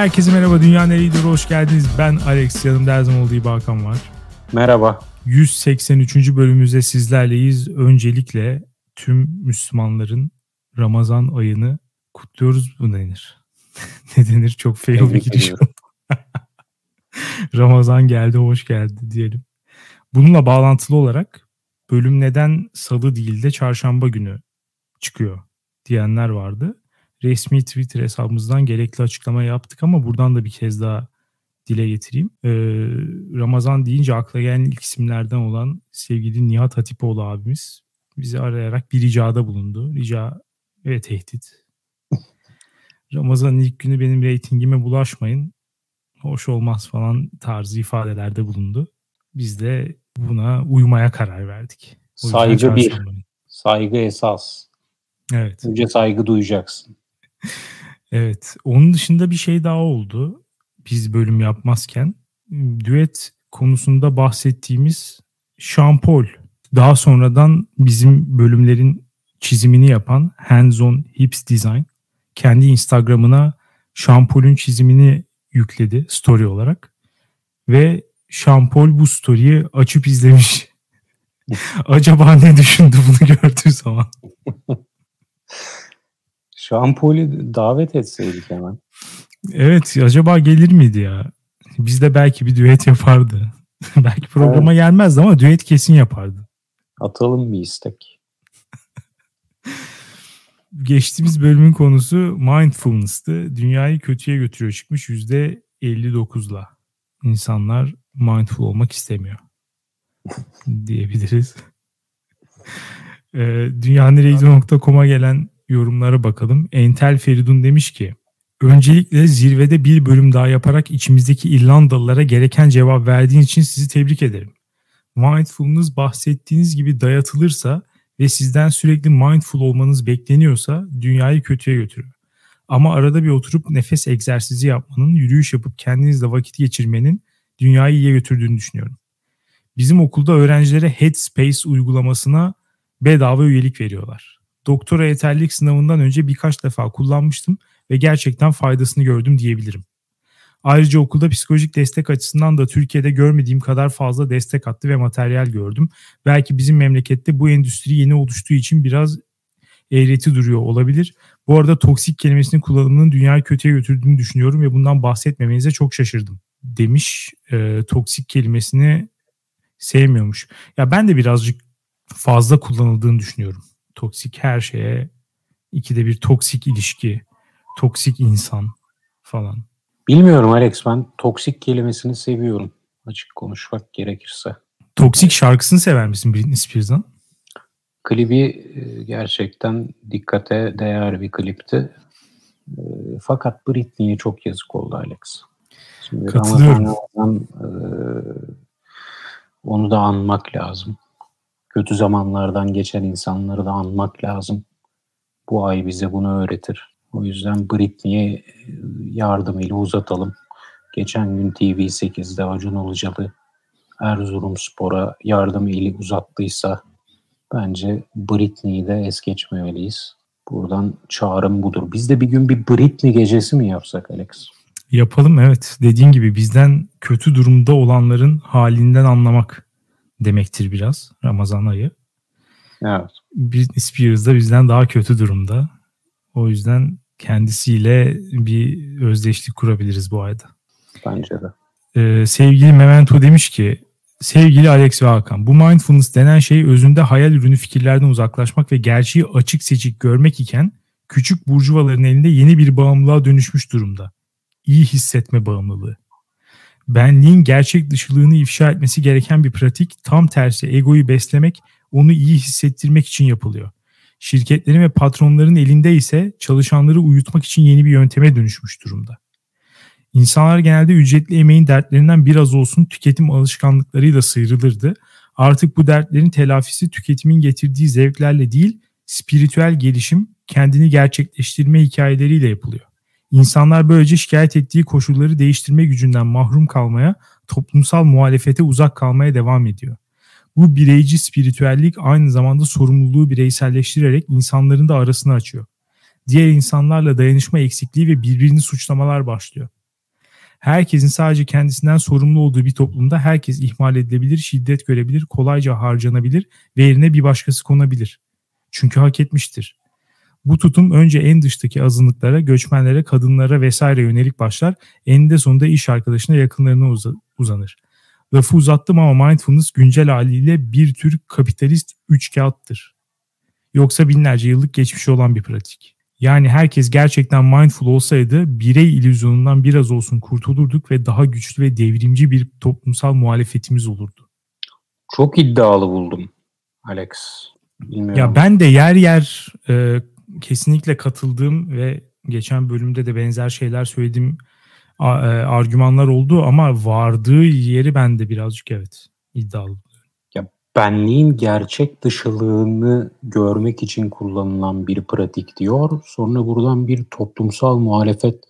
herkese merhaba. Dünya Nereyedir hoş geldiniz. Ben Alex, yanımda her zaman olduğu gibi Hakan var. Merhaba. 183. bölümümüzde sizlerleyiz. Öncelikle tüm Müslümanların Ramazan ayını kutluyoruz bu denir. ne denir? Çok fail bir giriş Ramazan geldi, hoş geldi diyelim. Bununla bağlantılı olarak bölüm neden salı değil de çarşamba günü çıkıyor diyenler vardı resmi Twitter hesabımızdan gerekli açıklama yaptık ama buradan da bir kez daha dile getireyim. Ee, Ramazan deyince akla gelen ilk isimlerden olan sevgili Nihat Hatipoğlu abimiz bizi arayarak bir ricada bulundu. Rica ve tehdit. Ramazan'ın ilk günü benim reytingime bulaşmayın. Hoş olmaz falan tarzı ifadelerde bulundu. Biz de buna uymaya karar verdik. O saygı bir, saygı esas. Evet. Önce saygı duyacaksın. Evet. Onun dışında bir şey daha oldu. Biz bölüm yapmazken. Düet konusunda bahsettiğimiz Şampol. Daha sonradan bizim bölümlerin çizimini yapan Hands On Hips Design kendi Instagram'ına Şampol'ün çizimini yükledi story olarak. Ve Şampol bu story'i açıp izlemiş. Acaba ne düşündü bunu gördüğü zaman? Şampol'i davet etseydik hemen. Evet acaba gelir miydi ya? Biz de belki bir düet yapardı. belki programa evet. gelmezdi ama düet kesin yapardı. Atalım bir istek. Geçtiğimiz bölümün konusu mindfulness'tı. Dünyayı kötüye götürüyor çıkmış %59'la. İnsanlar mindful olmak istemiyor diyebiliriz. Ee, Dünyaneregidiyor.com'a gelen yorumlara bakalım. Entel Feridun demiş ki Öncelikle zirvede bir bölüm daha yaparak içimizdeki İrlandalılara gereken cevap verdiğin için sizi tebrik ederim. Mindfulness bahsettiğiniz gibi dayatılırsa ve sizden sürekli mindful olmanız bekleniyorsa dünyayı kötüye götürür. Ama arada bir oturup nefes egzersizi yapmanın, yürüyüş yapıp kendinizle vakit geçirmenin dünyayı iyiye götürdüğünü düşünüyorum. Bizim okulda öğrencilere Headspace uygulamasına bedava üyelik veriyorlar doktora yeterlilik sınavından önce birkaç defa kullanmıştım ve gerçekten faydasını gördüm diyebilirim. Ayrıca okulda psikolojik destek açısından da Türkiye'de görmediğim kadar fazla destek hattı ve materyal gördüm. Belki bizim memlekette bu endüstri yeni oluştuğu için biraz eğreti duruyor olabilir. Bu arada toksik kelimesinin kullanımının dünyayı kötüye götürdüğünü düşünüyorum ve bundan bahsetmemenize çok şaşırdım demiş. E, toksik kelimesini sevmiyormuş. Ya ben de birazcık fazla kullanıldığını düşünüyorum toksik her şeye ikide bir toksik ilişki, toksik insan falan. Bilmiyorum Alex ben toksik kelimesini seviyorum açık konuşmak gerekirse. Toksik şarkısını sever misin Britney Spears'ın? Klibi e, gerçekten dikkate değer bir klipti. E, fakat Britney'ye çok yazık oldu Alex. Şimdi Katılıyorum. Ramazan, e, onu da anmak lazım kötü zamanlardan geçen insanları da anmak lazım. Bu ay bize bunu öğretir. O yüzden Britney'e e, yardımıyla uzatalım. Geçen gün TV8'de Acun Ilıcalı Erzurum Spor'a yardım eli uzattıysa bence Britney'i de es geçmemeliyiz. Buradan çağrım budur. Biz de bir gün bir Britney gecesi mi yapsak Alex? Yapalım evet. Dediğin gibi bizden kötü durumda olanların halinden anlamak demektir biraz Ramazan ayı. Evet. Britney Spears da bizden daha kötü durumda. O yüzden kendisiyle bir özdeşlik kurabiliriz bu ayda. Bence de. Ee, sevgili Memento demiş ki Sevgili Alex ve Hakan, bu mindfulness denen şey özünde hayal ürünü fikirlerden uzaklaşmak ve gerçeği açık seçik görmek iken küçük burjuvaların elinde yeni bir bağımlılığa dönüşmüş durumda. İyi hissetme bağımlılığı benliğin gerçek dışılığını ifşa etmesi gereken bir pratik tam tersi egoyu beslemek, onu iyi hissettirmek için yapılıyor. Şirketlerin ve patronların elinde ise çalışanları uyutmak için yeni bir yönteme dönüşmüş durumda. İnsanlar genelde ücretli emeğin dertlerinden biraz olsun tüketim alışkanlıklarıyla sıyrılırdı. Artık bu dertlerin telafisi tüketimin getirdiği zevklerle değil, spiritüel gelişim, kendini gerçekleştirme hikayeleriyle yapılıyor. İnsanlar böylece şikayet ettiği koşulları değiştirme gücünden mahrum kalmaya, toplumsal muhalefete uzak kalmaya devam ediyor. Bu bireyci spiritüellik aynı zamanda sorumluluğu bireyselleştirerek insanların da arasını açıyor. Diğer insanlarla dayanışma eksikliği ve birbirini suçlamalar başlıyor. Herkesin sadece kendisinden sorumlu olduğu bir toplumda herkes ihmal edilebilir, şiddet görebilir, kolayca harcanabilir ve yerine bir başkası konabilir. Çünkü hak etmiştir. Bu tutum önce en dıştaki azınlıklara, göçmenlere, kadınlara vesaire yönelik başlar. Eninde sonunda iş arkadaşına yakınlarına uzanır. Lafı uzattım ama mindfulness güncel haliyle bir tür kapitalist üç kağıttır. Yoksa binlerce yıllık geçmişi olan bir pratik. Yani herkes gerçekten mindful olsaydı birey illüzyonundan biraz olsun kurtulurduk ve daha güçlü ve devrimci bir toplumsal muhalefetimiz olurdu. Çok iddialı buldum Alex. Bilmiyorum. Ya ben de yer yer e, kesinlikle katıldığım ve geçen bölümde de benzer şeyler söylediğim e, argümanlar oldu ama vardığı yeri ben de birazcık evet iddialı. Ya benliğin gerçek dışılığını görmek için kullanılan bir pratik diyor. Sonra buradan bir toplumsal muhalefet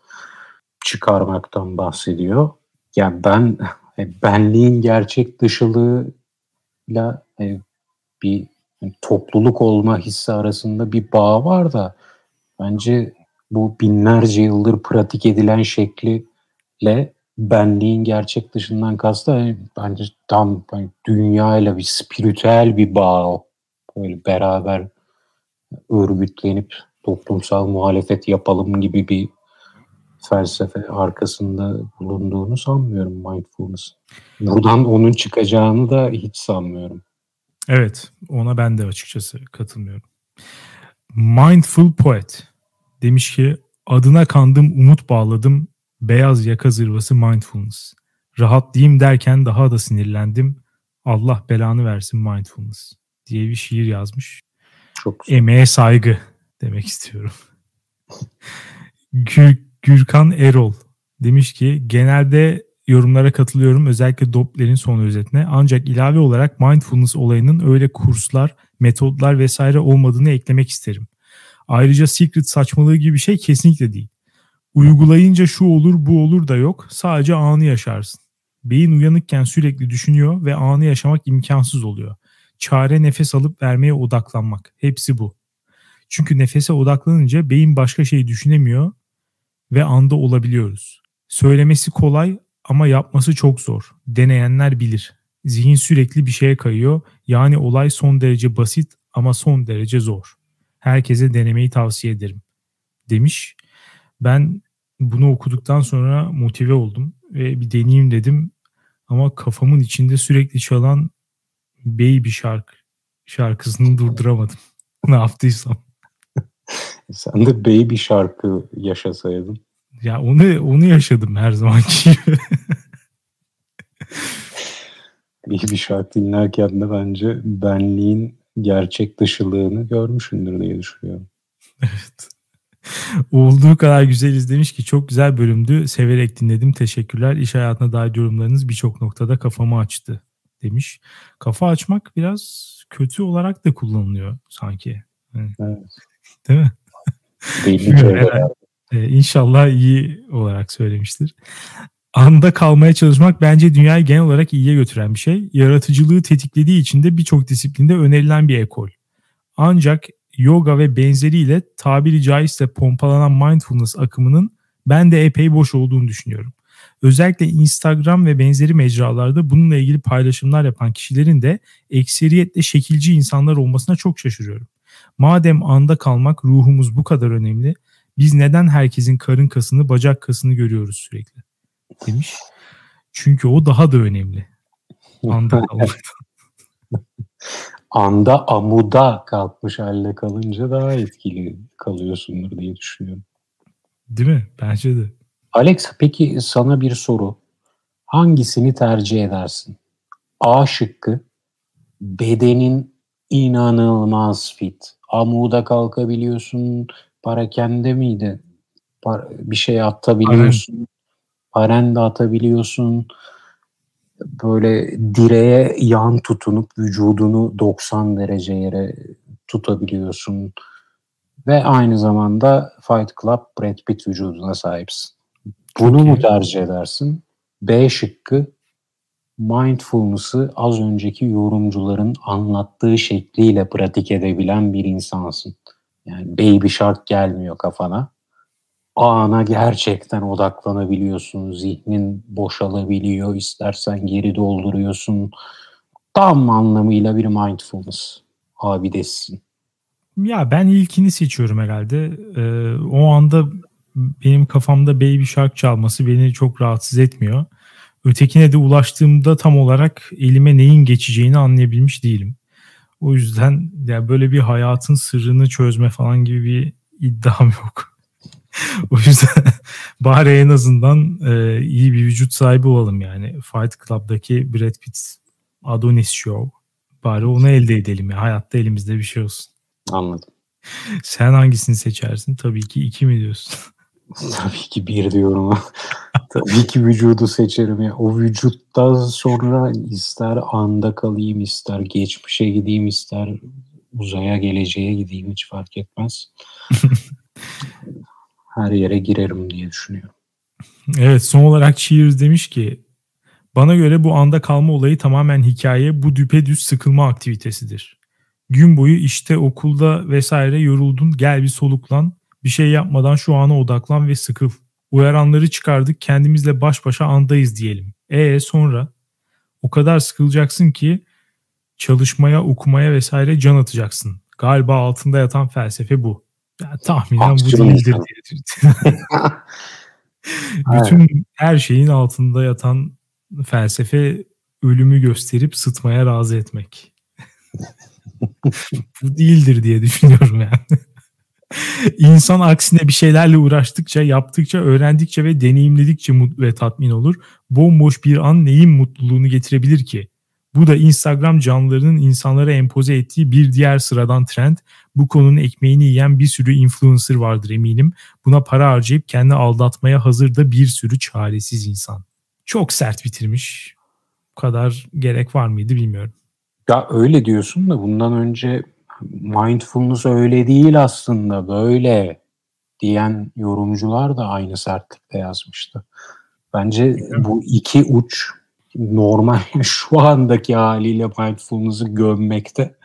çıkarmaktan bahsediyor. Yani ben e, benliğin gerçek dışılığıyla e, bir topluluk olma hissi arasında bir bağ var da bence bu binlerce yıldır pratik edilen şekliyle benliğin gerçek dışından kastı yani bence tam yani dünyayla bir spiritüel bir bağ o. Böyle beraber örgütlenip toplumsal muhalefet yapalım gibi bir felsefe arkasında bulunduğunu sanmıyorum mindfulness. Buradan onun çıkacağını da hiç sanmıyorum. Evet, ona ben de açıkçası katılmıyorum. Mindful Poet demiş ki adına kandım umut bağladım beyaz yaka zırvası mindfulness. Rahatlayayım derken daha da sinirlendim. Allah belanı versin mindfulness diye bir şiir yazmış. Çok güzel. Emeğe saygı demek istiyorum. Gür, Gürkan Erol demiş ki genelde yorumlara katılıyorum. Özellikle Doppler'in son özetine. Ancak ilave olarak mindfulness olayının öyle kurslar, metodlar vesaire olmadığını eklemek isterim. Ayrıca secret saçmalığı gibi bir şey kesinlikle değil. Uygulayınca şu olur bu olur da yok. Sadece anı yaşarsın. Beyin uyanıkken sürekli düşünüyor ve anı yaşamak imkansız oluyor. Çare nefes alıp vermeye odaklanmak. Hepsi bu. Çünkü nefese odaklanınca beyin başka şey düşünemiyor ve anda olabiliyoruz. Söylemesi kolay ama yapması çok zor. Deneyenler bilir. Zihin sürekli bir şeye kayıyor. Yani olay son derece basit ama son derece zor. Herkese denemeyi tavsiye ederim." demiş. Ben bunu okuduktan sonra motive oldum ve bir deneyeyim dedim. Ama kafamın içinde sürekli çalan Baby Shark şarkısını durduramadım. ne yaptıysam. Sen de Baby Shark'ı yaşasaydın. Ya onu onu yaşadım her zamanki gibi. İyi bir şarkı dinlerken de bence benliğin gerçek dışılığını görmüşündür diye düşünüyorum. Evet. Olduğu kadar güzel izlemiş ki çok güzel bölümdü. Severek dinledim. Teşekkürler. İş hayatına dair yorumlarınız birçok noktada kafamı açtı demiş. Kafa açmak biraz kötü olarak da kullanılıyor sanki. Evet. Değil mi? Değil Ee, inşallah iyi olarak söylemiştir. Anda kalmaya çalışmak bence dünyayı genel olarak iyiye götüren bir şey. Yaratıcılığı tetiklediği için de birçok disiplinde önerilen bir ekol. Ancak yoga ve benzeriyle tabiri caizse pompalanan mindfulness akımının ben de epey boş olduğunu düşünüyorum. Özellikle Instagram ve benzeri mecralarda bununla ilgili paylaşımlar yapan kişilerin de ekseriyetle şekilci insanlar olmasına çok şaşırıyorum. Madem anda kalmak ruhumuz bu kadar önemli, biz neden herkesin karın kasını, bacak kasını görüyoruz sürekli? Demiş. Çünkü o daha da önemli. Anda anda amuda kalkmış halde kalınca daha etkili kalıyorsundur diye düşünüyorum. Değil mi? Bence de. Alex peki sana bir soru. Hangisini tercih edersin? A şıkkı bedenin inanılmaz fit. Amuda kalkabiliyorsun. Parakende miydi? bir şey atabiliyorsun. Paren de atabiliyorsun böyle direğe yan tutunup vücudunu 90 derece yere tutabiliyorsun. Ve aynı zamanda Fight Club Brad Pitt vücuduna sahipsin. Bunu Çok mu tercih edersin? B şıkkı mindfulness'ı az önceki yorumcuların anlattığı şekliyle pratik edebilen bir insansın. Yani baby shark gelmiyor kafana. ana gerçekten odaklanabiliyorsun. Zihnin boşalabiliyor. İstersen geri dolduruyorsun. Tam anlamıyla bir mindfulness abidesin. Ya ben ilkini seçiyorum herhalde. Ee, o anda benim kafamda Baby Shark çalması beni çok rahatsız etmiyor. Ötekine de ulaştığımda tam olarak elime neyin geçeceğini anlayabilmiş değilim. O yüzden yani böyle bir hayatın sırrını çözme falan gibi bir iddiam yok. o yüzden bari en azından e, iyi bir vücut sahibi olalım yani. Fight Club'daki Brad Pitt Adonis Show. Bari onu elde edelim ya. Hayatta elimizde bir şey olsun. Anladım. Sen hangisini seçersin? Tabii ki iki mi diyorsun? Tabii ki bir diyorum. Tabii ki vücudu seçerim ya. O vücuttan sonra ister anda kalayım, ister geçmişe gideyim, ister uzaya geleceğe gideyim hiç fark etmez. Her yere girerim diye düşünüyorum. Evet son olarak Cheers demiş ki bana göre bu anda kalma olayı tamamen hikaye bu düpedüz sıkılma aktivitesidir. Gün boyu işte okulda vesaire yoruldun gel bir soluklan bir şey yapmadan şu ana odaklan ve sıkıl. Uyaranları çıkardık kendimizle baş başa andayız diyelim. E sonra o kadar sıkılacaksın ki çalışmaya, okumaya vesaire can atacaksın. Galiba altında yatan felsefe bu. Ya, tahminen bu değildir diye. Bütün her şeyin altında yatan felsefe ölümü gösterip sıtmaya razı etmek. bu değildir diye düşünüyorum yani. İnsan aksine bir şeylerle uğraştıkça, yaptıkça, öğrendikçe ve deneyimledikçe mutlu ve tatmin olur. Bomboş bir an neyin mutluluğunu getirebilir ki? Bu da Instagram canlılarının insanlara empoze ettiği bir diğer sıradan trend. Bu konunun ekmeğini yiyen bir sürü influencer vardır eminim. Buna para harcayıp kendi aldatmaya hazır da bir sürü çaresiz insan. Çok sert bitirmiş. Bu kadar gerek var mıydı bilmiyorum. Ya öyle diyorsun da bundan önce mindfulness öyle değil aslında böyle diyen yorumcular da aynı sertlikte yazmıştı. Bence bu iki uç normal şu andaki haliyle mindfulness'ı gömmekte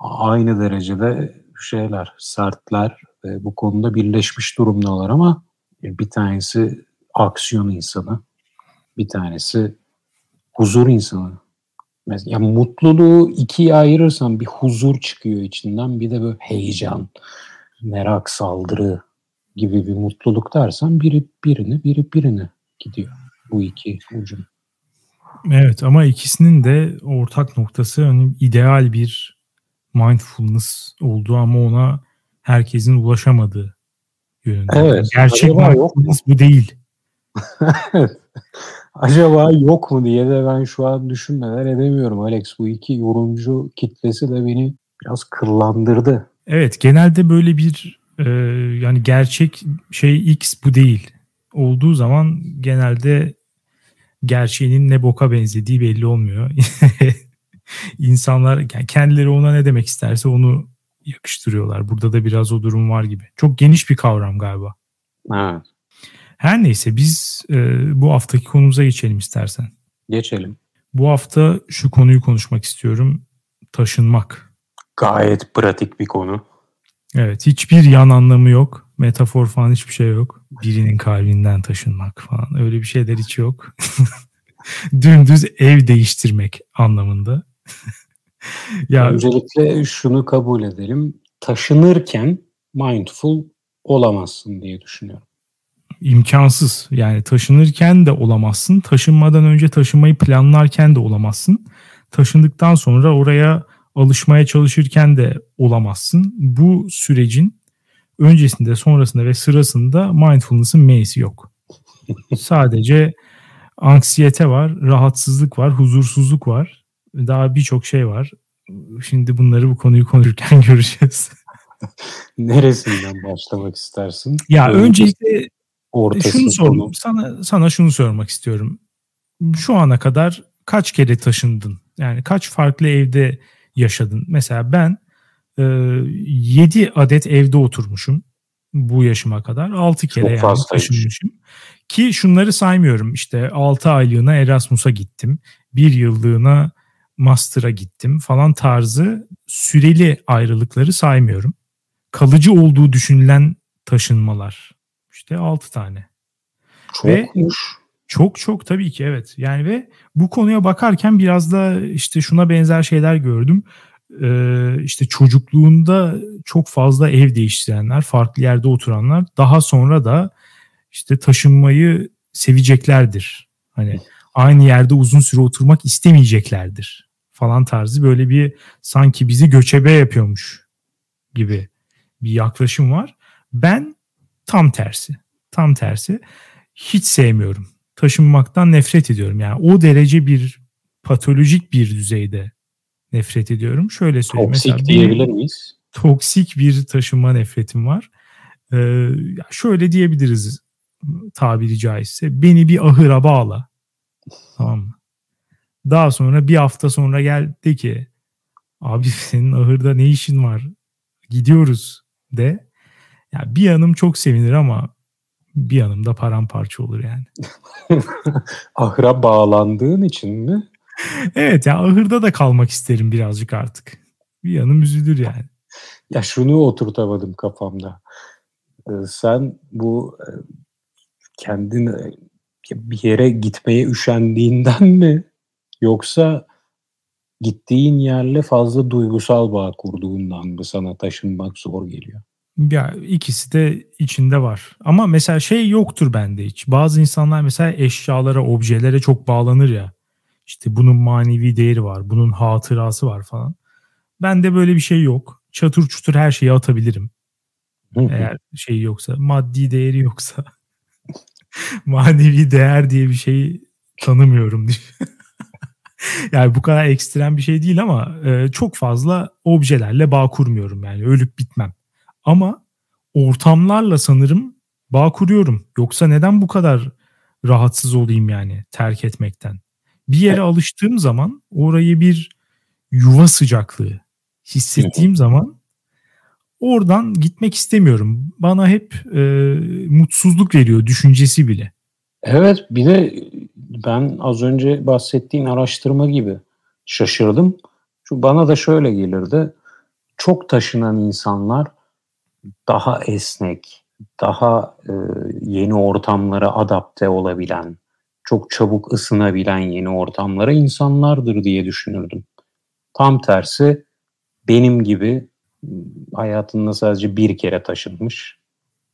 aynı derecede şeyler, sertler ve bu konuda birleşmiş durumdalar ama bir tanesi aksiyon insanı, bir tanesi huzur insanı. Yani mutluluğu ikiye ayırırsan bir huzur çıkıyor içinden bir de böyle heyecan, merak, saldırı gibi bir mutluluk dersen biri birini biri birine gidiyor bu iki ucun. Evet ama ikisinin de ortak noktası hani ideal bir mindfulness olduğu ama ona herkesin ulaşamadığı yönünde. Evet. Gerçek mindfulness bu değil. Acaba yok mu diye de ben şu an düşünmeden edemiyorum Alex. Bu iki yorumcu kitlesi de beni biraz kırlandırdı. Evet genelde böyle bir e, yani gerçek şey X bu değil. Olduğu zaman genelde gerçeğinin ne boka benzediği belli olmuyor. İnsanlar yani kendileri ona ne demek isterse onu yakıştırıyorlar. Burada da biraz o durum var gibi. Çok geniş bir kavram galiba. Evet. Her neyse biz e, bu haftaki konumuza geçelim istersen. Geçelim. Bu hafta şu konuyu konuşmak istiyorum. Taşınmak. Gayet pratik bir konu. Evet hiçbir yan anlamı yok. Metafor falan hiçbir şey yok. Birinin kalbinden taşınmak falan öyle bir şeyler hiç yok. Dümdüz ev değiştirmek anlamında. ya Öncelikle şunu kabul edelim. Taşınırken mindful olamazsın diye düşünüyorum imkansız. Yani taşınırken de olamazsın. Taşınmadan önce taşınmayı planlarken de olamazsın. Taşındıktan sonra oraya alışmaya çalışırken de olamazsın. Bu sürecin öncesinde, sonrasında ve sırasında mindfulness'ın M'si yok. Sadece anksiyete var, rahatsızlık var, huzursuzluk var. Daha birçok şey var. Şimdi bunları bu konuyu konuşurken göreceğiz. Neresinden başlamak istersin? Ya Öyle öncelikle Ortası şunu sormak sana sana şunu sormak istiyorum. Şu ana kadar kaç kere taşındın? Yani kaç farklı evde yaşadın? Mesela ben e, 7 adet evde oturmuşum bu yaşıma kadar. 6 kere Çok yani taşınmışım. Ki şunları saymıyorum. İşte 6 aylığına Erasmus'a gittim. 1 yıllığına master'a gittim falan tarzı süreli ayrılıkları saymıyorum. Kalıcı olduğu düşünülen taşınmalar işte 6 tane. Çokmuş. Ve çok çok tabii ki evet. Yani ve bu konuya bakarken biraz da işte şuna benzer şeyler gördüm. Ee, işte çocukluğunda çok fazla ev değiştirenler, farklı yerde oturanlar daha sonra da işte taşınmayı seveceklerdir. Hani aynı yerde uzun süre oturmak istemeyeceklerdir falan tarzı böyle bir sanki bizi göçebe yapıyormuş gibi bir yaklaşım var. Ben tam tersi. Tam tersi. Hiç sevmiyorum. Taşınmaktan nefret ediyorum. Yani o derece bir patolojik bir düzeyde nefret ediyorum. Şöyle söyleyeyim. Toksik mesela diyebilir miyiz? Toksik bir taşınma nefretim var. Ee, şöyle diyebiliriz tabiri caizse. Beni bir ahıra bağla. Tamam mı? Daha sonra bir hafta sonra geldi ki abi senin ahırda ne işin var? Gidiyoruz de. Ya bir yanım çok sevinir ama bir yanım da paramparça olur yani. Ahıra bağlandığın için mi? evet ya ahırda da kalmak isterim birazcık artık. Bir yanım üzülür yani. Ya şunu oturtamadım kafamda. Ee, sen bu e, kendin e, bir yere gitmeye üşendiğinden mi yoksa gittiğin yerle fazla duygusal bağ kurduğundan mı sana taşınmak zor geliyor? Ya ikisi de içinde var. Ama mesela şey yoktur bende hiç. Bazı insanlar mesela eşyalara, objelere çok bağlanır ya. İşte bunun manevi değeri var, bunun hatırası var falan. Bende böyle bir şey yok. Çatır çutur her şeyi atabilirim. Eğer şey yoksa, maddi değeri yoksa. manevi değer diye bir şey tanımıyorum diye. yani bu kadar ekstrem bir şey değil ama e, çok fazla objelerle bağ kurmuyorum yani ölüp bitmem. Ama ortamlarla sanırım bağ kuruyorum. Yoksa neden bu kadar rahatsız olayım yani terk etmekten? Bir yere alıştığım zaman orayı bir yuva sıcaklığı hissettiğim zaman oradan gitmek istemiyorum. Bana hep e, mutsuzluk veriyor düşüncesi bile. Evet bir de ben az önce bahsettiğin araştırma gibi şaşırdım. Şu bana da şöyle gelirdi. Çok taşınan insanlar daha esnek, daha e, yeni ortamlara adapte olabilen, çok çabuk ısınabilen yeni ortamlara insanlardır diye düşünürdüm. Tam tersi benim gibi hayatında sadece bir kere taşınmış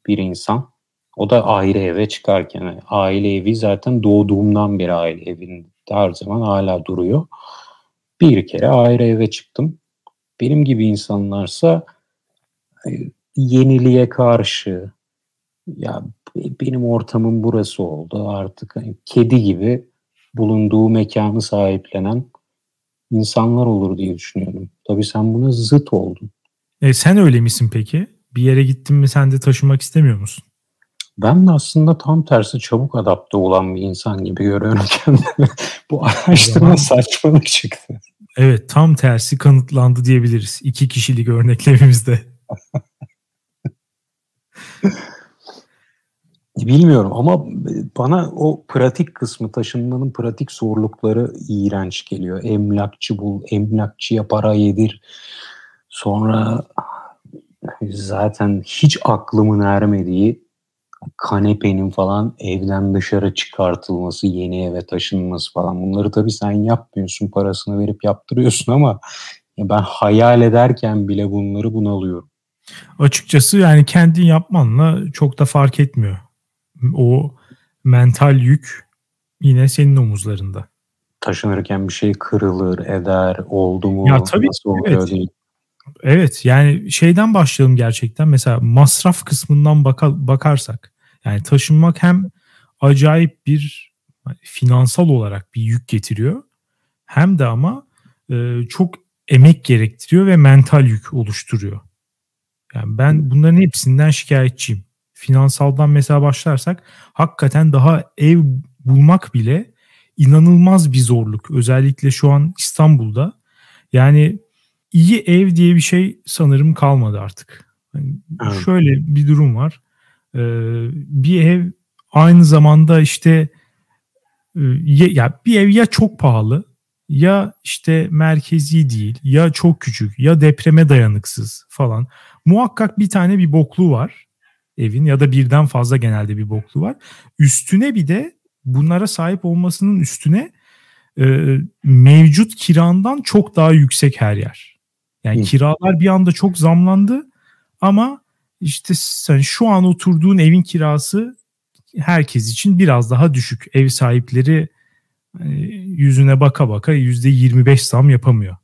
bir insan. O da aile eve çıkarken. Aile evi zaten doğduğumdan beri aile evinde her zaman hala duruyor. Bir kere aile eve çıktım. Benim gibi insanlarsa e, yeniliğe karşı ya benim ortamım burası oldu artık hani kedi gibi bulunduğu mekanı sahiplenen insanlar olur diye düşünüyorum. Tabii sen buna zıt oldun. E sen öyle misin peki? Bir yere gittin mi sen de taşımak istemiyor musun? Ben de aslında tam tersi çabuk adapte olan bir insan gibi görüyorum kendimi. Bu araştırma saçmalık çıktı. Evet tam tersi kanıtlandı diyebiliriz. İki kişilik örneklerimizde. Bilmiyorum ama bana o pratik kısmı taşınmanın pratik zorlukları iğrenç geliyor. Emlakçı bul, emlakçıya para yedir. Sonra zaten hiç aklımın ermediği kanepenin falan evden dışarı çıkartılması, yeni eve taşınması falan. Bunları tabii sen yapmıyorsun, parasını verip yaptırıyorsun ama ben hayal ederken bile bunları bunalıyorum. Açıkçası yani kendin yapmanla çok da fark etmiyor. O mental yük yine senin omuzlarında. Taşınırken bir şey kırılır, eder, oldu mu? Ya tabii nasıl evet. değil. Evet yani şeyden başlayalım gerçekten. Mesela masraf kısmından baka, bakarsak. Yani taşınmak hem acayip bir finansal olarak bir yük getiriyor. Hem de ama e, çok emek gerektiriyor ve mental yük oluşturuyor. Yani ben bunların hepsinden şikayetçiyim. Finansaldan mesela başlarsak hakikaten daha ev bulmak bile inanılmaz bir zorluk. Özellikle şu an İstanbul'da. Yani iyi ev diye bir şey sanırım kalmadı artık. Yani evet. Şöyle bir durum var. Ee, bir ev aynı zamanda işte e, ya bir ev ya çok pahalı ya işte merkezi değil ya çok küçük ya depreme dayanıksız falan muhakkak bir tane bir boklu var. evin ya da birden fazla genelde bir boklu var. Üstüne bir de bunlara sahip olmasının üstüne e, mevcut kirandan çok daha yüksek her yer. Yani Hı. kiralar bir anda çok zamlandı ama işte sen şu an oturduğun evin kirası herkes için biraz daha düşük. Ev sahipleri e, yüzüne baka baka yüzde 25 zam yapamıyor.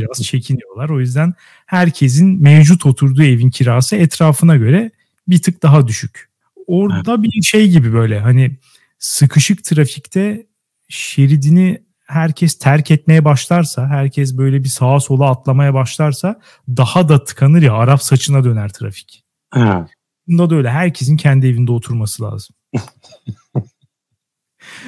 Biraz çekiniyorlar. O yüzden herkesin mevcut oturduğu evin kirası etrafına göre bir tık daha düşük. Orada bir şey gibi böyle hani sıkışık trafikte şeridini herkes terk etmeye başlarsa, herkes böyle bir sağa sola atlamaya başlarsa daha da tıkanır ya Arap saçına döner trafik. Evet. Bunda da öyle. Herkesin kendi evinde oturması lazım.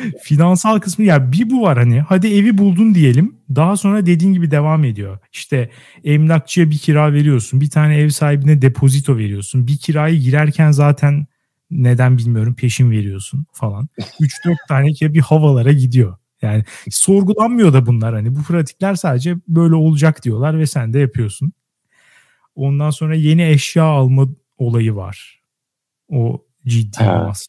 Finansal kısmı ya bir bu var hani hadi evi buldun diyelim daha sonra dediğin gibi devam ediyor. İşte emlakçıya bir kira veriyorsun bir tane ev sahibine depozito veriyorsun bir kirayı girerken zaten neden bilmiyorum peşin veriyorsun falan. 3-4 tane ki bir havalara gidiyor. Yani sorgulanmıyor da bunlar hani bu pratikler sadece böyle olacak diyorlar ve sen de yapıyorsun. Ondan sonra yeni eşya alma olayı var. O ciddi evet.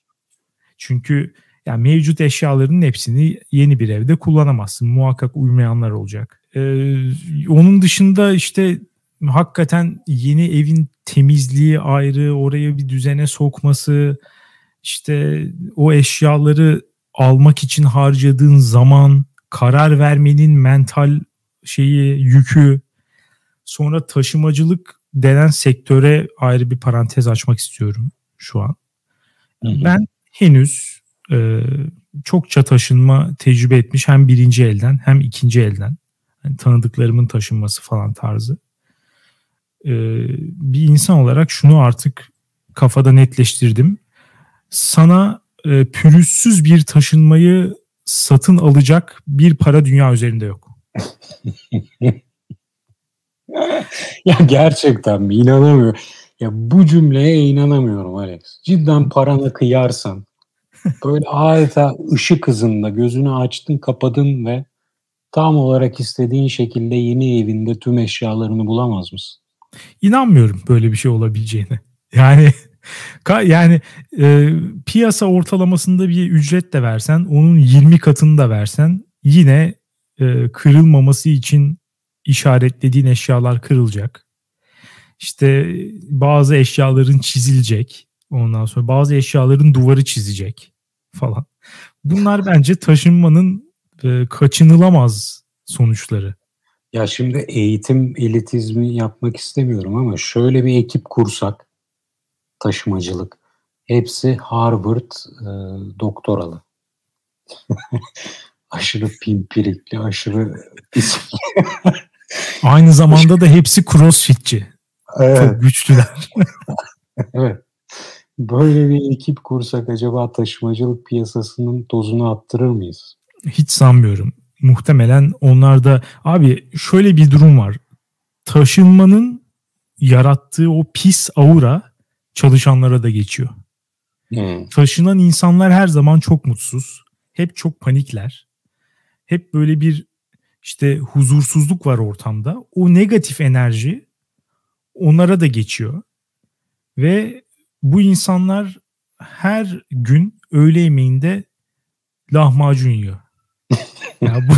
Çünkü yani mevcut eşyaların hepsini yeni bir evde kullanamazsın. Muhakkak uymayanlar olacak. Ee, onun dışında işte hakikaten yeni evin temizliği ayrı, oraya bir düzene sokması, işte o eşyaları almak için harcadığın zaman, karar vermenin mental şeyi, yükü, sonra taşımacılık denen sektöre ayrı bir parantez açmak istiyorum şu an. Hı hı. Ben henüz e, çokça taşınma tecrübe etmiş hem birinci elden hem ikinci elden yani tanıdıklarımın taşınması falan tarzı e, bir insan olarak şunu artık kafada netleştirdim. Sana e, pürüzsüz bir taşınmayı satın alacak bir para dünya üzerinde yok. ya gerçekten mi? İnanamıyorum. Ya bu cümleye inanamıyorum Alex. Cidden paranı kıyarsan böyle adeta ışık hızında gözünü açtın kapadın ve tam olarak istediğin şekilde yeni evinde tüm eşyalarını bulamaz mısın? İnanmıyorum böyle bir şey olabileceğine. Yani yani e, piyasa ortalamasında bir ücret de versen, onun 20 katını da versen yine e, kırılmaması için işaretlediğin eşyalar kırılacak. İşte bazı eşyaların çizilecek. Ondan sonra bazı eşyaların duvarı çizecek falan. Bunlar bence taşınmanın e, kaçınılamaz sonuçları. Ya şimdi eğitim elitizmi yapmak istemiyorum ama şöyle bir ekip kursak taşımacılık. Hepsi Harvard e, doktoralı. aşırı pimpirikli, aşırı Aynı zamanda da hepsi crossfitçi. Evet. Çok güçlüler. evet. Böyle bir ekip kursak acaba taşımacılık piyasasının tozunu attırır mıyız? Hiç sanmıyorum. Muhtemelen onlar da abi şöyle bir durum var. Taşınmanın yarattığı o pis aura çalışanlara da geçiyor. Hmm. Taşınan insanlar her zaman çok mutsuz. Hep çok panikler. Hep böyle bir işte huzursuzluk var ortamda. O negatif enerji onlara da geçiyor. Ve bu insanlar her gün öğle yemeğinde lahmacun yiyor. ya bu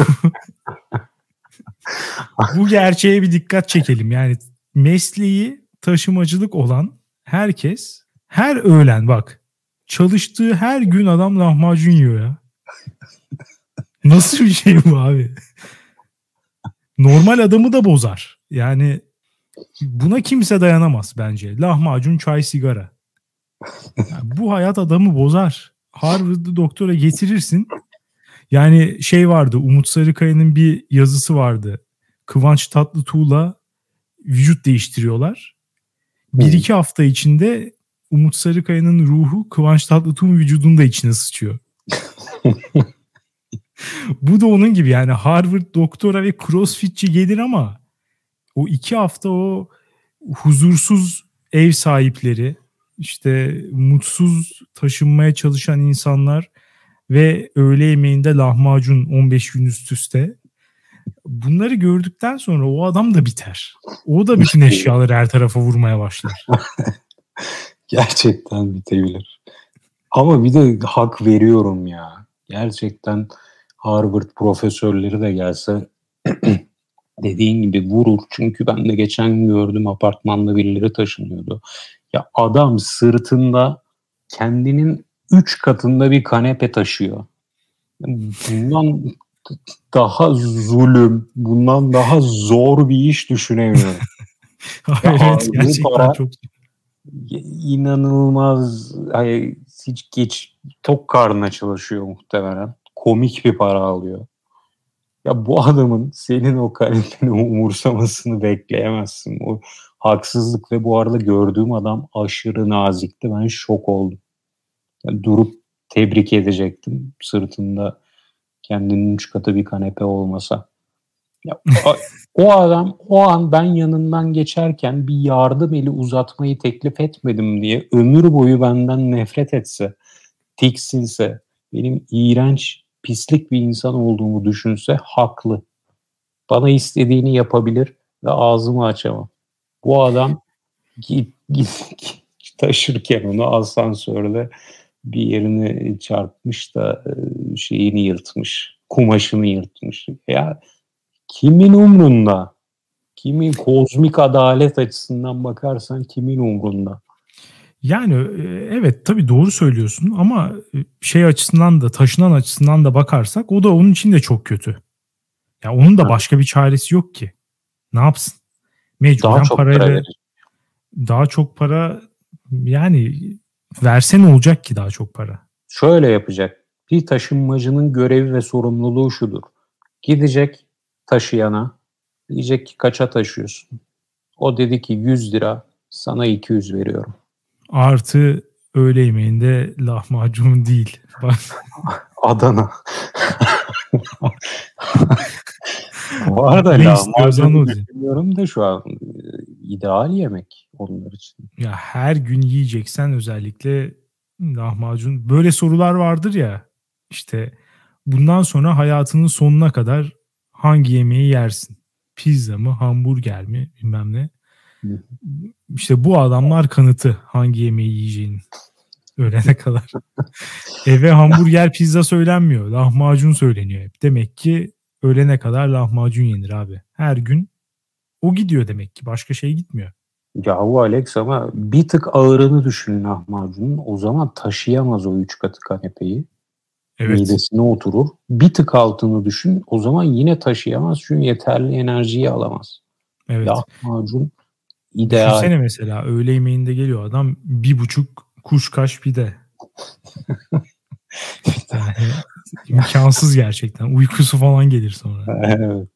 bu gerçeğe bir dikkat çekelim. Yani mesleği taşımacılık olan herkes her öğlen bak çalıştığı her gün adam lahmacun yiyor ya. Nasıl bir şey bu abi? Normal adamı da bozar. Yani buna kimse dayanamaz bence. Lahmacun, çay, sigara. Yani bu hayat adamı bozar. Harvard'ı doktora getirirsin. Yani şey vardı Umut Sarıkaya'nın bir yazısı vardı. Kıvanç Tatlıtuğ'la vücut değiştiriyorlar. Bir iki hafta içinde Umut Sarıkaya'nın ruhu Kıvanç Tatlıtuğ'un vücudunu da içine sıçıyor. Bu da onun gibi yani Harvard doktora ve crossfitçi gelir ama o iki hafta o huzursuz ev sahipleri işte mutsuz taşınmaya çalışan insanlar ve öğle yemeğinde lahmacun 15 gün üst üste bunları gördükten sonra o adam da biter. O da bütün eşyaları her tarafa vurmaya başlar. Gerçekten bitebilir. Ama bir de hak veriyorum ya. Gerçekten Harvard profesörleri de gelse dediğin gibi vurur. Çünkü ben de geçen gördüm apartmanda birileri taşınıyordu. Ya adam sırtında kendinin üç katında bir kanepe taşıyor. Bundan daha zulüm, bundan daha zor bir iş düşünemiyorum. evet gerçekten para, çok inanılmaz hani hiç geç tok karnına çalışıyor muhtemelen. Komik bir para alıyor. Ya bu adamın senin o kalepini umursamasını bekleyemezsin. O haksızlık ve bu arada gördüğüm adam aşırı nazikti. Ben şok oldum. Yani durup tebrik edecektim sırtında kendinin üç katı bir kanepe olmasa. Ya, o adam o an ben yanından geçerken bir yardım eli uzatmayı teklif etmedim diye ömür boyu benden nefret etse, tiksinse, benim iğrenç, pislik bir insan olduğumu düşünse haklı. Bana istediğini yapabilir ve ağzımı açamam. Bu adam git, git, taşırken onu asansörde bir yerini çarpmış da e, şeyini yırtmış. Kumaşını yırtmış. Ya kimin umrunda? Kimin kozmik adalet açısından bakarsan kimin umrunda? Yani e, evet tabii doğru söylüyorsun ama e, şey açısından da taşınan açısından da bakarsak o da onun için de çok kötü. Ya yani onun da başka bir çaresi yok ki. Ne yapsın? Mecburen daha çok parayla para daha çok para yani verse ne olacak ki daha çok para? Şöyle yapacak. Bir taşınmacının görevi ve sorumluluğu şudur. Gidecek taşıyana diyecek ki kaça taşıyorsun? O dedi ki 100 lira sana 200 veriyorum. Artı öğle yemeğinde lahmacun değil. Adana. Bu arada ne düşünüyorum da şu an ideal yemek onlar için. Ya her gün yiyeceksen özellikle lahmacun. Böyle sorular vardır ya işte bundan sonra hayatının sonuna kadar hangi yemeği yersin? Pizza mı, hamburger mi bilmem ne. İşte bu adamlar kanıtı hangi yemeği yiyeceğinin ölene kadar. Eve hamburger pizza söylenmiyor. Lahmacun söyleniyor hep. Demek ki ölene kadar lahmacun yenir abi. Her gün o gidiyor demek ki. Başka şey gitmiyor. Yahu Alex ama bir tık ağırını düşün lahmacunun. O zaman taşıyamaz o üç katı kanepeyi. Evet. Midesine oturur. Bir tık altını düşün. O zaman yine taşıyamaz. Çünkü yeterli enerjiyi alamaz. Evet. Lahmacun ideal. Düşünsene mesela öğle yemeğinde geliyor adam bir buçuk kuşkaş pide. imkansız gerçekten. Uykusu falan gelir sonra. evet.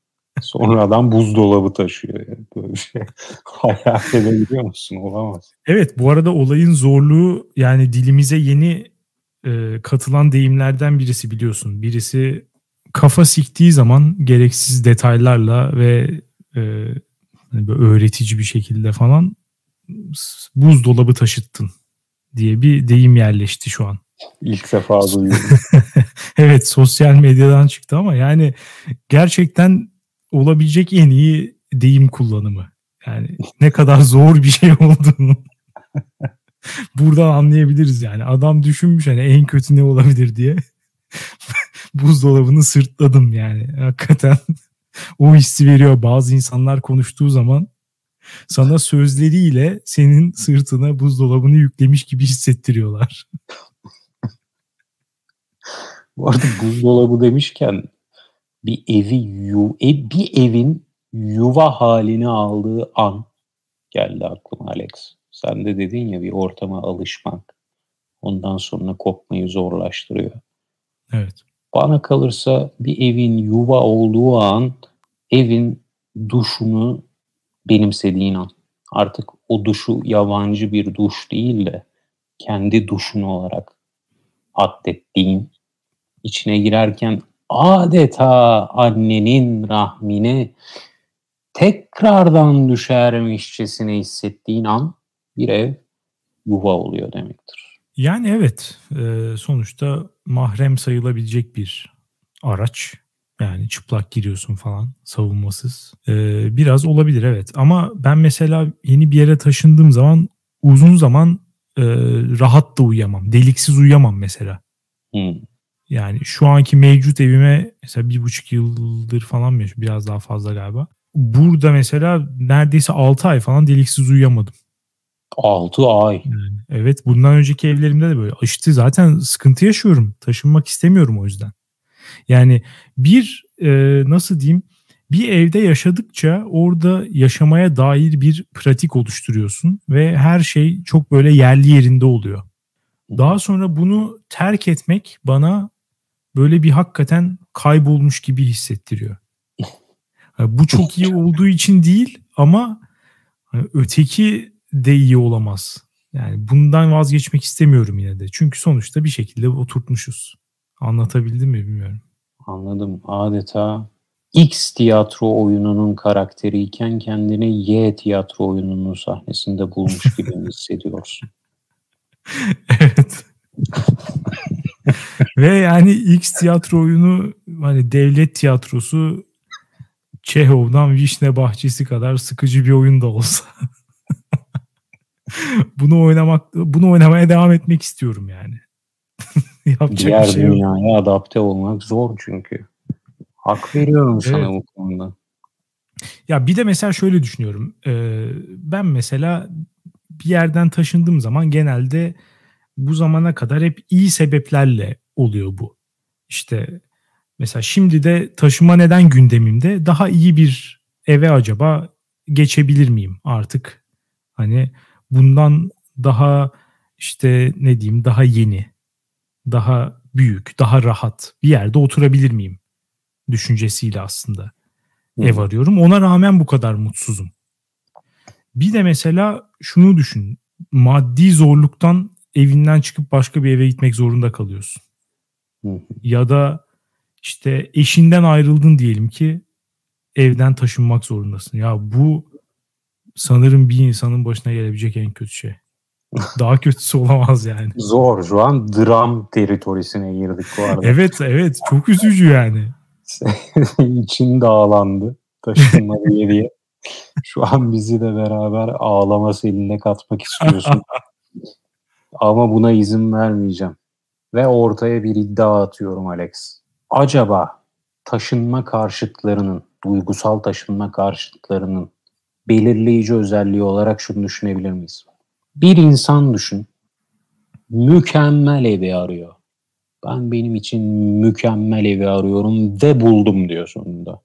Sonradan buzdolabı taşıyor. Yani. Böyle bir şey hayal edebiliyor musun? Olamaz. Evet bu arada olayın zorluğu yani dilimize yeni e, katılan deyimlerden birisi biliyorsun. Birisi kafa siktiği zaman gereksiz detaylarla ve e, hani böyle öğretici bir şekilde falan buzdolabı taşıttın diye bir deyim yerleşti şu an. İlk defa duyuyorum. evet sosyal medyadan çıktı ama yani gerçekten olabilecek en iyi deyim kullanımı. Yani ne kadar zor bir şey olduğunu buradan anlayabiliriz yani. Adam düşünmüş hani en kötü ne olabilir diye. Buzdolabını sırtladım yani. Hakikaten o hissi veriyor. Bazı insanlar konuştuğu zaman sana sözleriyle senin sırtına buzdolabını yüklemiş gibi hissettiriyorlar. Bu arada buzdolabı demişken bir evi yu, e, bir evin yuva halini aldığı an geldi aklıma Alex. Sen de dedin ya bir ortama alışmak ondan sonra kopmayı zorlaştırıyor. Evet. Bana kalırsa bir evin yuva olduğu an evin duşunu benimsediğin an. Artık o duşu yabancı bir duş değil de kendi duşun olarak addettiğin, içine girerken adeta annenin rahmine tekrardan düşermişçesine hissettiğin an bir ev yuva oluyor demektir. Yani evet sonuçta mahrem sayılabilecek bir araç. Yani çıplak giriyorsun falan savunmasız. Biraz olabilir evet ama ben mesela yeni bir yere taşındığım zaman uzun zaman e, rahat da uyuyamam. Deliksiz uyuyamam mesela. Hmm. Yani şu anki mevcut evime mesela bir buçuk yıldır falan mı? Biraz daha fazla galiba. Burada mesela neredeyse 6 ay falan deliksiz uyuyamadım. 6 ay. Evet bundan önceki evlerimde de böyle. İşte zaten sıkıntı yaşıyorum. Taşınmak istemiyorum o yüzden. Yani bir e, nasıl diyeyim bir evde yaşadıkça orada yaşamaya dair bir pratik oluşturuyorsun ve her şey çok böyle yerli yerinde oluyor. Daha sonra bunu terk etmek bana böyle bir hakikaten kaybolmuş gibi hissettiriyor. Bu çok iyi olduğu için değil ama hani öteki de iyi olamaz. Yani bundan vazgeçmek istemiyorum yine de. Çünkü sonuçta bir şekilde oturtmuşuz. Anlatabildim mi bilmiyorum. Anladım. Adeta X tiyatro oyununun karakteriyken kendini Y tiyatro oyununun sahnesinde bulmuş gibi hissediyorsun. evet. Ve yani X tiyatro oyunu hani devlet tiyatrosu Çehov'dan Vişne Bahçesi kadar sıkıcı bir oyun da olsa. bunu oynamak bunu oynamaya devam etmek istiyorum yani. Yapacak Diğer bir şey dünyaya yok. adapte olmak zor çünkü. Hak veriyorum evet. sana bu konuda. Ya bir de mesela şöyle düşünüyorum. Ee, ben mesela bir yerden taşındığım zaman genelde bu zamana kadar hep iyi sebeplerle oluyor bu. İşte mesela şimdi de taşıma neden gündemimde daha iyi bir eve acaba geçebilir miyim artık? Hani bundan daha işte ne diyeyim daha yeni, daha büyük, daha rahat bir yerde oturabilir miyim? Düşüncesiyle aslında hmm. ev arıyorum. Ona rağmen bu kadar mutsuzum. Bir de mesela şunu düşün. Maddi zorluktan evinden çıkıp başka bir eve gitmek zorunda kalıyorsun. Ya da işte eşinden ayrıldın diyelim ki evden taşınmak zorundasın. Ya bu sanırım bir insanın başına gelebilecek en kötü şey. Daha kötüsü olamaz yani. Zor. Şu an dram teritorisine girdik bu arada. evet evet çok üzücü yani. İçin dağlandı taşınma diye diye. Şu an bizi de beraber ağlama seline katmak istiyorsun. Ama buna izin vermeyeceğim. Ve ortaya bir iddia atıyorum Alex. Acaba taşınma karşıtlarının, duygusal taşınma karşıtlarının belirleyici özelliği olarak şunu düşünebilir miyiz? Bir insan düşün, mükemmel evi arıyor. Ben benim için mükemmel evi arıyorum ve buldum diyor sonunda.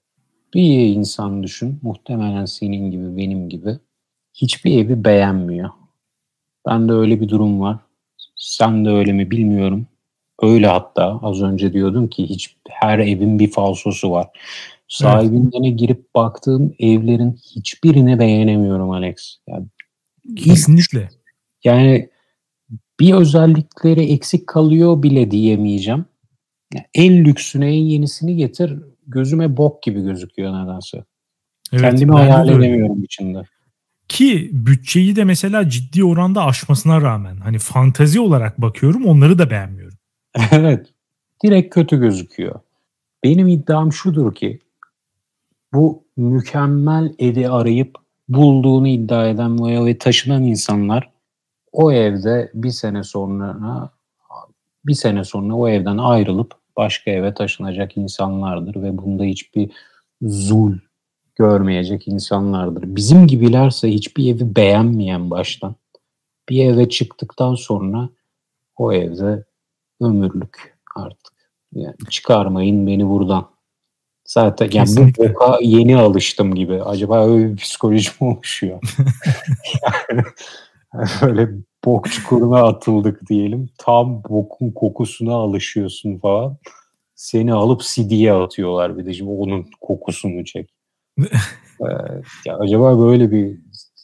Bir insan düşün, muhtemelen senin gibi, benim gibi hiçbir evi beğenmiyor. Ben de öyle bir durum var. Sen de öyle mi bilmiyorum. Öyle hatta az önce diyordum ki hiç her evin bir falsosu var. Sahibinden evet. girip baktığım evlerin hiçbirini beğenemiyorum Alex. Yani Kesinlikle. Yani bir özellikleri eksik kalıyor bile diyemeyeceğim. Yani en lüksüne en yenisini getir gözüme bok gibi gözüküyor nedense. Evet, Kendimi hayal edemiyorum içinde. Ki bütçeyi de mesela ciddi oranda aşmasına rağmen hani fantazi olarak bakıyorum onları da beğenmiyorum. evet. Direkt kötü gözüküyor. Benim iddiam şudur ki bu mükemmel edi arayıp bulduğunu iddia eden ve taşınan insanlar o evde bir sene sonra bir sene sonra o evden ayrılıp başka eve taşınacak insanlardır ve bunda hiçbir zul görmeyecek insanlardır. Bizim gibilerse hiçbir evi beğenmeyen baştan bir eve çıktıktan sonra o evde ömürlük artık. Yani çıkarmayın beni buradan. Zaten yani bu boka yeni alıştım gibi. Acaba öyle bir psikoloji mi oluşuyor? yani, böyle bok çukuruna atıldık diyelim. Tam bokun kokusuna alışıyorsun falan. Seni alıp CD'ye atıyorlar bir de şimdi onun kokusunu çek. Ee, ya acaba böyle bir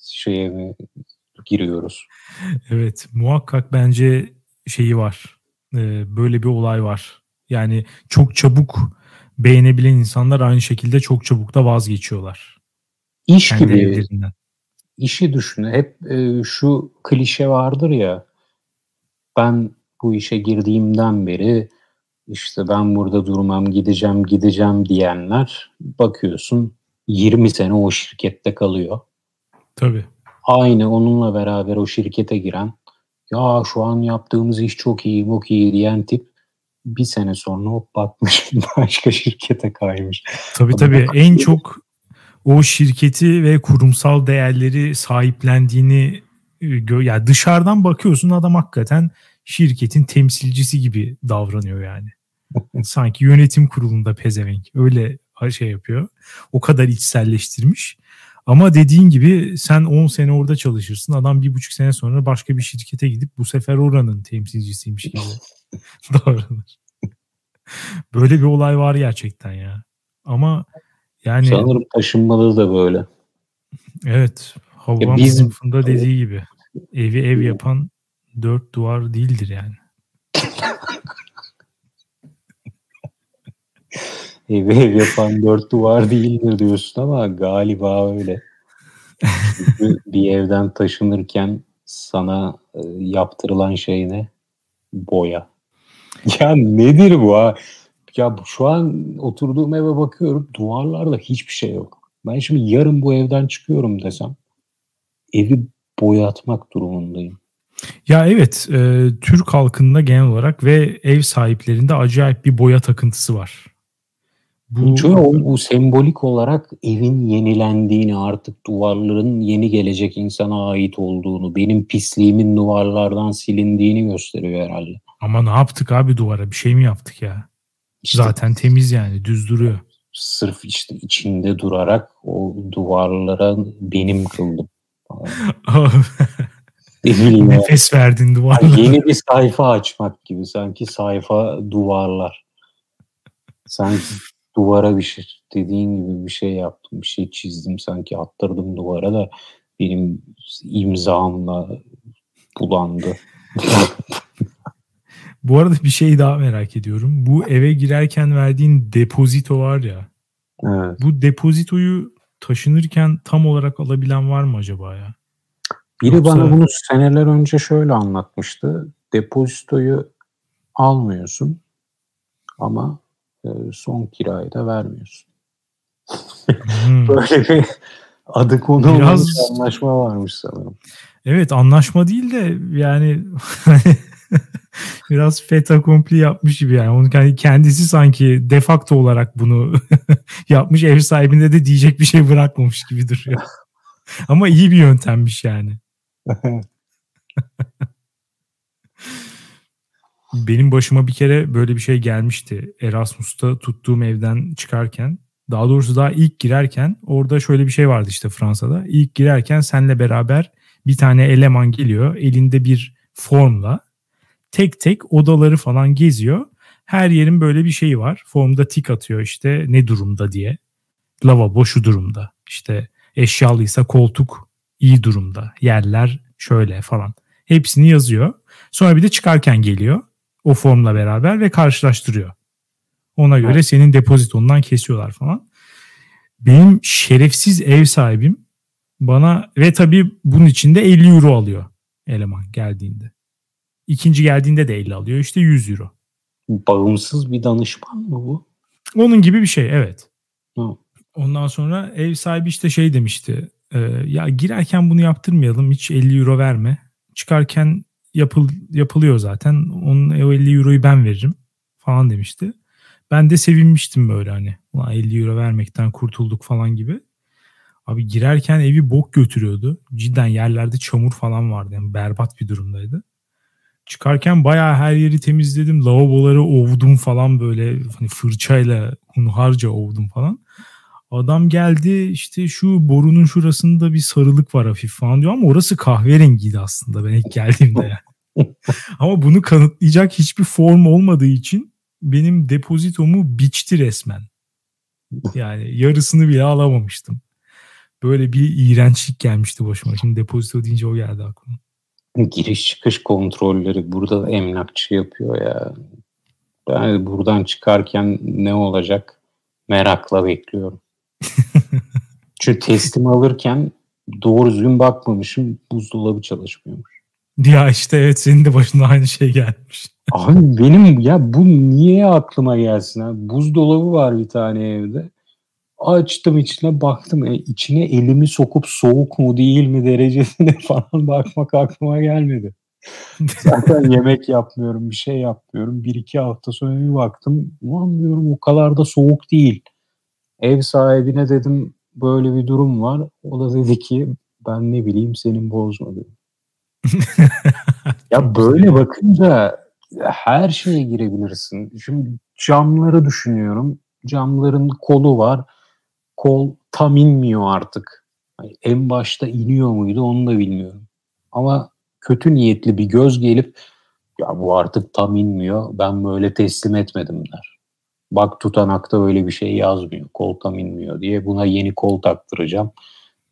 şeye mi giriyoruz? Evet muhakkak bence şeyi var. Ee, böyle bir olay var. Yani çok çabuk beğenebilen insanlar aynı şekilde çok çabuk da vazgeçiyorlar. İş Kendi gibi evlerinden. işi düşün. Hep e, şu klişe vardır ya ben bu işe girdiğimden beri işte ben burada durmam gideceğim gideceğim diyenler bakıyorsun 20 sene o şirkette kalıyor. Tabii. Aynı onunla beraber o şirkete giren ya şu an yaptığımız iş çok iyi, çok iyi diyen tip bir sene sonra hop bakmış başka şirkete kaymış. Tabii tabii en çok o şirketi ve kurumsal değerleri sahiplendiğini e, gö yani dışarıdan bakıyorsun adam hakikaten şirketin temsilcisi gibi davranıyor yani. Sanki yönetim kurulunda pezevenk. Öyle şey yapıyor. O kadar içselleştirmiş. Ama dediğin gibi sen 10 sene orada çalışırsın. Adam bir buçuk sene sonra başka bir şirkete gidip bu sefer oranın temsilcisiymiş gibi davranır. Böyle bir olay var gerçekten ya. Ama yani sanırım taşınmalı da böyle. Evet. Havvam biz, sınıfında dediği gibi evi ev yapan dört duvar değildir yani. Evi ev yapan dört duvar değildir diyorsun ama galiba öyle. bir evden taşınırken sana e, yaptırılan şey ne? Boya. Ya nedir bu ha? Ya şu an oturduğum eve bakıyorum duvarlarda hiçbir şey yok. Ben şimdi yarın bu evden çıkıyorum desem evi boyatmak durumundayım. Ya evet e, Türk halkında genel olarak ve ev sahiplerinde acayip bir boya takıntısı var. Bu, Çünkü o, bu sembolik olarak evin yenilendiğini artık duvarların yeni gelecek insana ait olduğunu benim pisliğimin duvarlardan silindiğini gösteriyor herhalde. Ama ne yaptık abi duvara bir şey mi yaptık ya? İşte, Zaten temiz yani düz duruyor. Sırf işte içinde durarak o duvarlara benim kıldım. Nefes verdin duvarlara. Yeni bir sayfa açmak gibi sanki sayfa duvarlar. Sanki duvara bir şey dediğin gibi bir şey yaptım. Bir şey çizdim sanki attırdım duvara da benim imzamla bulandı. Bu arada bir şey daha merak ediyorum. Bu eve girerken verdiğin depozito var ya. Evet. Bu depozitoyu taşınırken tam olarak alabilen var mı acaba ya? Biri Yoksa... bana bunu seneler önce şöyle anlatmıştı. Depozitoyu almıyorsun ama son kirayı da vermiyorsun. Hmm. Böyle bir adı konu Biraz... anlaşma varmış sanırım. Evet anlaşma değil de yani biraz feta kompli yapmış gibi yani. Onun kendisi sanki defakto olarak bunu yapmış. Ev sahibinde de diyecek bir şey bırakmamış gibi duruyor. Ama iyi bir yöntemmiş yani. Benim başıma bir kere böyle bir şey gelmişti. Erasmus'ta tuttuğum evden çıkarken. Daha doğrusu daha ilk girerken orada şöyle bir şey vardı işte Fransa'da. İlk girerken senle beraber bir tane eleman geliyor. Elinde bir formla tek tek odaları falan geziyor. Her yerin böyle bir şeyi var. Formda tik atıyor işte ne durumda diye. Lavabo şu durumda. İşte eşyalıysa koltuk iyi durumda. Yerler şöyle falan. Hepsini yazıyor. Sonra bir de çıkarken geliyor o formla beraber ve karşılaştırıyor. Ona göre senin depozitondan kesiyorlar falan. Benim şerefsiz ev sahibim bana ve tabii bunun içinde 50 euro alıyor eleman geldiğinde. İkinci geldiğinde de 50 alıyor. İşte 100 euro. Bağımsız bir danışman mı bu? Onun gibi bir şey evet. Hı. Ondan sonra ev sahibi işte şey demişti. E, ya girerken bunu yaptırmayalım hiç 50 euro verme. Çıkarken yapıl, yapılıyor zaten. Onun o 50 euroyu ben veririm falan demişti. Ben de sevinmiştim böyle hani. Ulan 50 euro vermekten kurtulduk falan gibi. Abi girerken evi bok götürüyordu. Cidden yerlerde çamur falan vardı. Yani berbat bir durumdaydı. Çıkarken bayağı her yeri temizledim. Lavaboları ovdum falan böyle hani fırçayla hunharca ovdum falan. Adam geldi işte şu borunun şurasında bir sarılık var hafif falan diyor ama orası kahverengiydi aslında ben ilk geldiğimde yani. ama bunu kanıtlayacak hiçbir form olmadığı için benim depozitomu biçti resmen. Yani yarısını bile alamamıştım. Böyle bir iğrençlik gelmişti başıma. Şimdi depozito deyince o geldi aklıma. Giriş çıkış kontrolleri burada da emlakçı yapıyor ya. Ben buradan çıkarken ne olacak merakla bekliyorum. Çünkü teslim alırken doğru düzgün bakmamışım buzdolabı çalışmıyormuş. Ya işte evet senin de başına aynı şey gelmiş. Abi benim ya bu niye aklıma gelsin ha? Buzdolabı var bir tane evde. Açtım içine baktım. E, içine elimi sokup soğuk mu değil mi derecesine falan bakmak aklıma gelmedi. Zaten yemek yapmıyorum, bir şey yapmıyorum. Bir iki hafta sonra bir baktım. Ulan diyorum o kadar da soğuk değil. Ev sahibine dedim böyle bir durum var. O da dedi ki ben ne bileyim senin bozma ya böyle bakınca her şeye girebilirsin. Şimdi camları düşünüyorum. Camların kolu var. Kol tam inmiyor artık. Yani en başta iniyor muydu onu da bilmiyorum. Ama kötü niyetli bir göz gelip ya bu artık tam inmiyor ben böyle teslim etmedim der. Bak tutanakta öyle bir şey yazmıyor. Kol tam inmiyor diye buna yeni kol taktıracağım.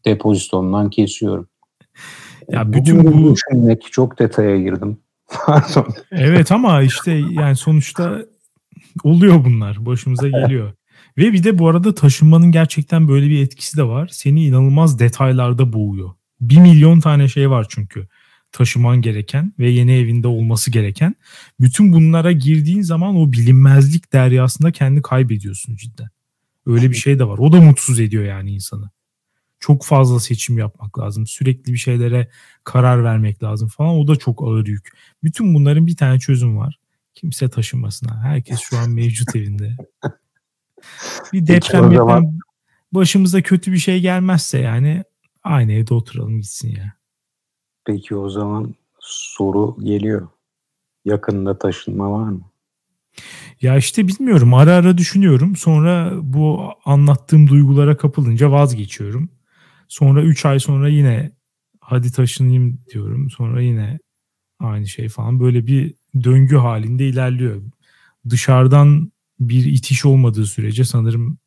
Depozitondan kesiyorum. Ya bütün bu düşünmek çok detaya girdim. Pardon. Evet ama işte yani sonuçta oluyor bunlar. Başımıza geliyor. Ve bir de bu arada taşınmanın gerçekten böyle bir etkisi de var. Seni inanılmaz detaylarda boğuyor. Bir milyon tane şey var çünkü taşıman gereken ve yeni evinde olması gereken. Bütün bunlara girdiğin zaman o bilinmezlik deryasında kendi kaybediyorsun cidden. Öyle bir şey de var. O da mutsuz ediyor yani insanı. Çok fazla seçim yapmak lazım. Sürekli bir şeylere karar vermek lazım falan. O da çok ağır yük. Bütün bunların bir tane çözüm var. Kimse taşınmasına. Herkes şu an mevcut evinde. Bir deprem zaman... başımıza kötü bir şey gelmezse yani aynı evde oturalım gitsin ya. Peki o zaman soru geliyor. Yakında taşınma var mı? Ya işte bilmiyorum ara ara düşünüyorum. Sonra bu anlattığım duygulara kapılınca vazgeçiyorum. Sonra 3 ay sonra yine hadi taşınayım diyorum. Sonra yine aynı şey falan. Böyle bir döngü halinde ilerliyor. Dışarıdan bir itiş olmadığı sürece sanırım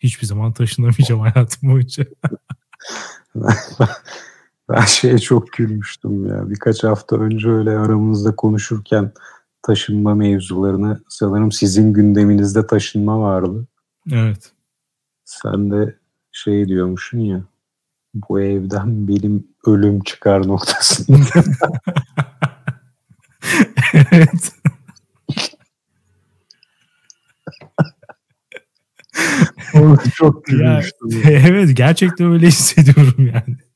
hiçbir zaman taşınamayacağım hayatım boyunca. ben şeye çok gülmüştüm ya. Birkaç hafta önce öyle aramızda konuşurken taşınma mevzularını sanırım sizin gündeminizde taşınma vardı. Evet. Sen de şey diyormuşsun ya bu evden benim ölüm çıkar noktasında. evet. çok gülmüştüm. Ya, evet gerçekten öyle hissediyorum yani.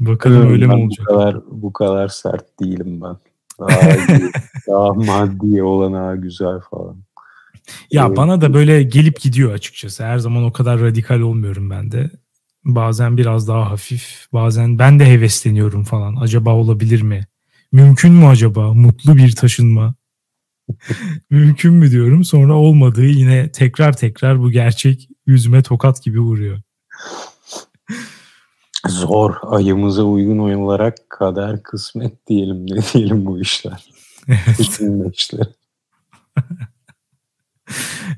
Bakalım öyle mi olacak? Bu kadar, bu kadar sert değilim ben. Daha, iyi, daha maddi olana güzel falan. Ya evet. bana da böyle gelip gidiyor açıkçası. Her zaman o kadar radikal olmuyorum ben de. Bazen biraz daha hafif, bazen ben de hevesleniyorum falan. Acaba olabilir mi? Mümkün mü acaba mutlu bir taşınma? Mümkün mü diyorum. Sonra olmadığı yine tekrar tekrar bu gerçek yüzüme tokat gibi vuruyor. Zor. Ayımıza uygun olarak kader kısmet diyelim ne diyelim bu işler. Evet. işler.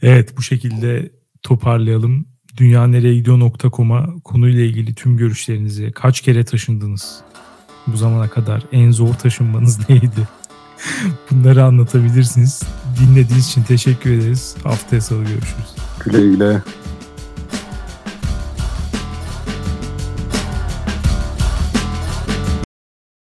evet bu şekilde toparlayalım. Dünya nereye gidiyor.com'a konuyla ilgili tüm görüşlerinizi kaç kere taşındınız bu zamana kadar en zor taşınmanız neydi? Bunları anlatabilirsiniz. Dinlediğiniz için teşekkür ederiz. Haftaya salı görüşürüz. Güle güle.